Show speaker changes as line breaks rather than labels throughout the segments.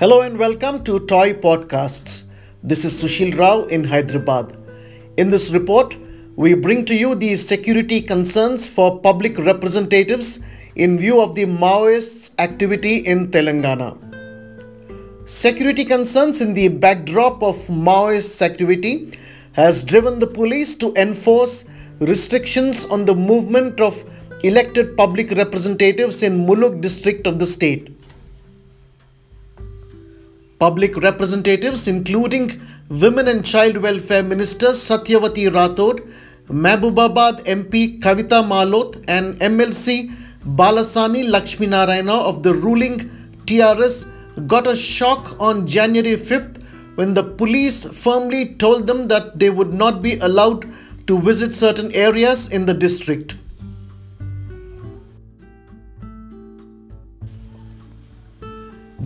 Hello and welcome to Toy Podcasts. This is Sushil Rao in Hyderabad. In this report, we bring to you the security concerns for public representatives in view of the Maoists' activity in Telangana. Security concerns in the backdrop of Maoists' activity has driven the police to enforce restrictions on the movement of elected public representatives in Mulugu district of the state. Public representatives, including Women and Child Welfare Minister Satyavati Rathod, Mahbubabad MP Kavita Malot, and MLC Balasani Lakshminarayana of the ruling TRS got a shock on January 5th when the police firmly told them that they would not be allowed to visit certain areas in the district.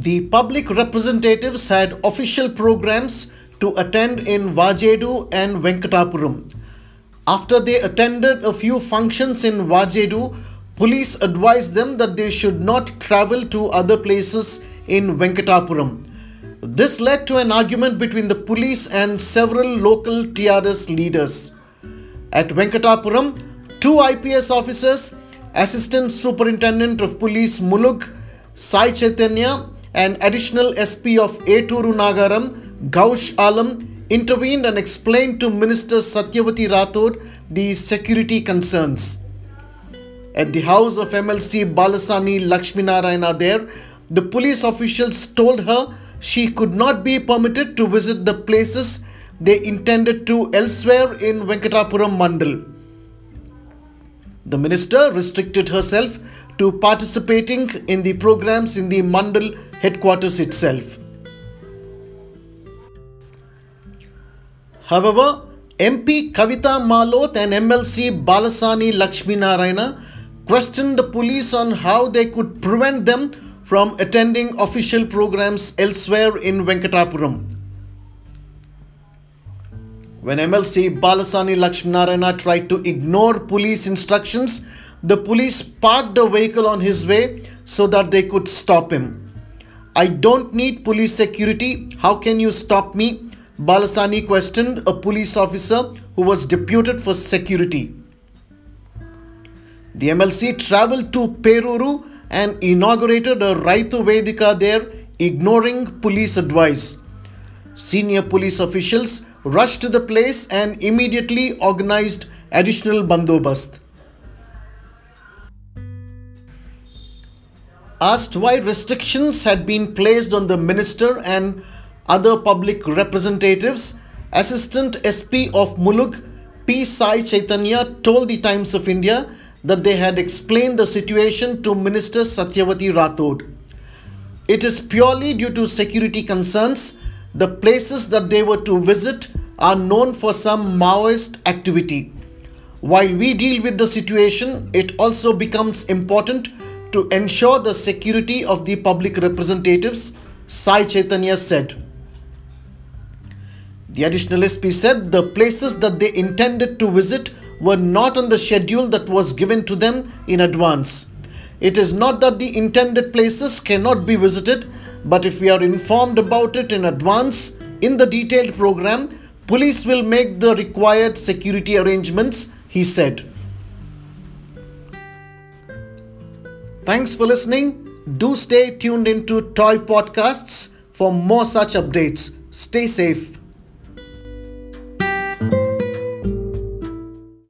The public representatives had official programs to attend in Vajedu and Venkatapuram. After they attended a few functions in Vajedu, police advised them that they should not travel to other places in Venkatapuram. This led to an argument between the police and several local TRS leaders. At Venkatapuram, two IPS officers, Assistant Superintendent of Police Mulugu Sai Chaitanya, and additional SP of Eturu Nagaram, Gaush Alam, intervened and explained to Minister Satyavati Rathod the security concerns. At the house of MLC Balasani Lakshminarayana there, the police officials told her she could not be permitted to visit the places they intended to elsewhere in Venkatapuram Mandal. The minister restricted herself to participating in the programs in the Mandal headquarters itself. However, MP Kavita Malot and MLC Balasani Lakshmi Narayana questioned the police on how they could prevent them from attending official programs elsewhere in Venkatapuram. When MLC Balasani Lakshminarayana tried to ignore police instructions, the police parked a vehicle on his way so that they could stop him. I don't need police security. How can you stop me? Balasani questioned a police officer who was deputed for security. The MLC traveled to Peruru and inaugurated a Raitu Vedika there, ignoring police advice. Senior police officials rushed to the place and immediately organized additional bandobast. Asked why restrictions had been placed on the minister and other public representatives, Assistant SP of Mulugu P. Sai Chaitanya told the Times of India that they had explained the situation to Minister Satyavati Rathod. It is purely due to security concerns the places that they were to visit are known for some Maoist activity. While we deal with the situation, it also becomes important to ensure the security of the public representatives, Sai Chaitanya said. The additional SP said the places that they intended to visit were not on the schedule that was given to them in advance. It is not that the intended places cannot be visited, but if we are informed about it in advance in the detailed program, police will make the required security arrangements, he said. Thanks for listening. Do stay tuned into Toy Podcasts for more such updates. Stay safe.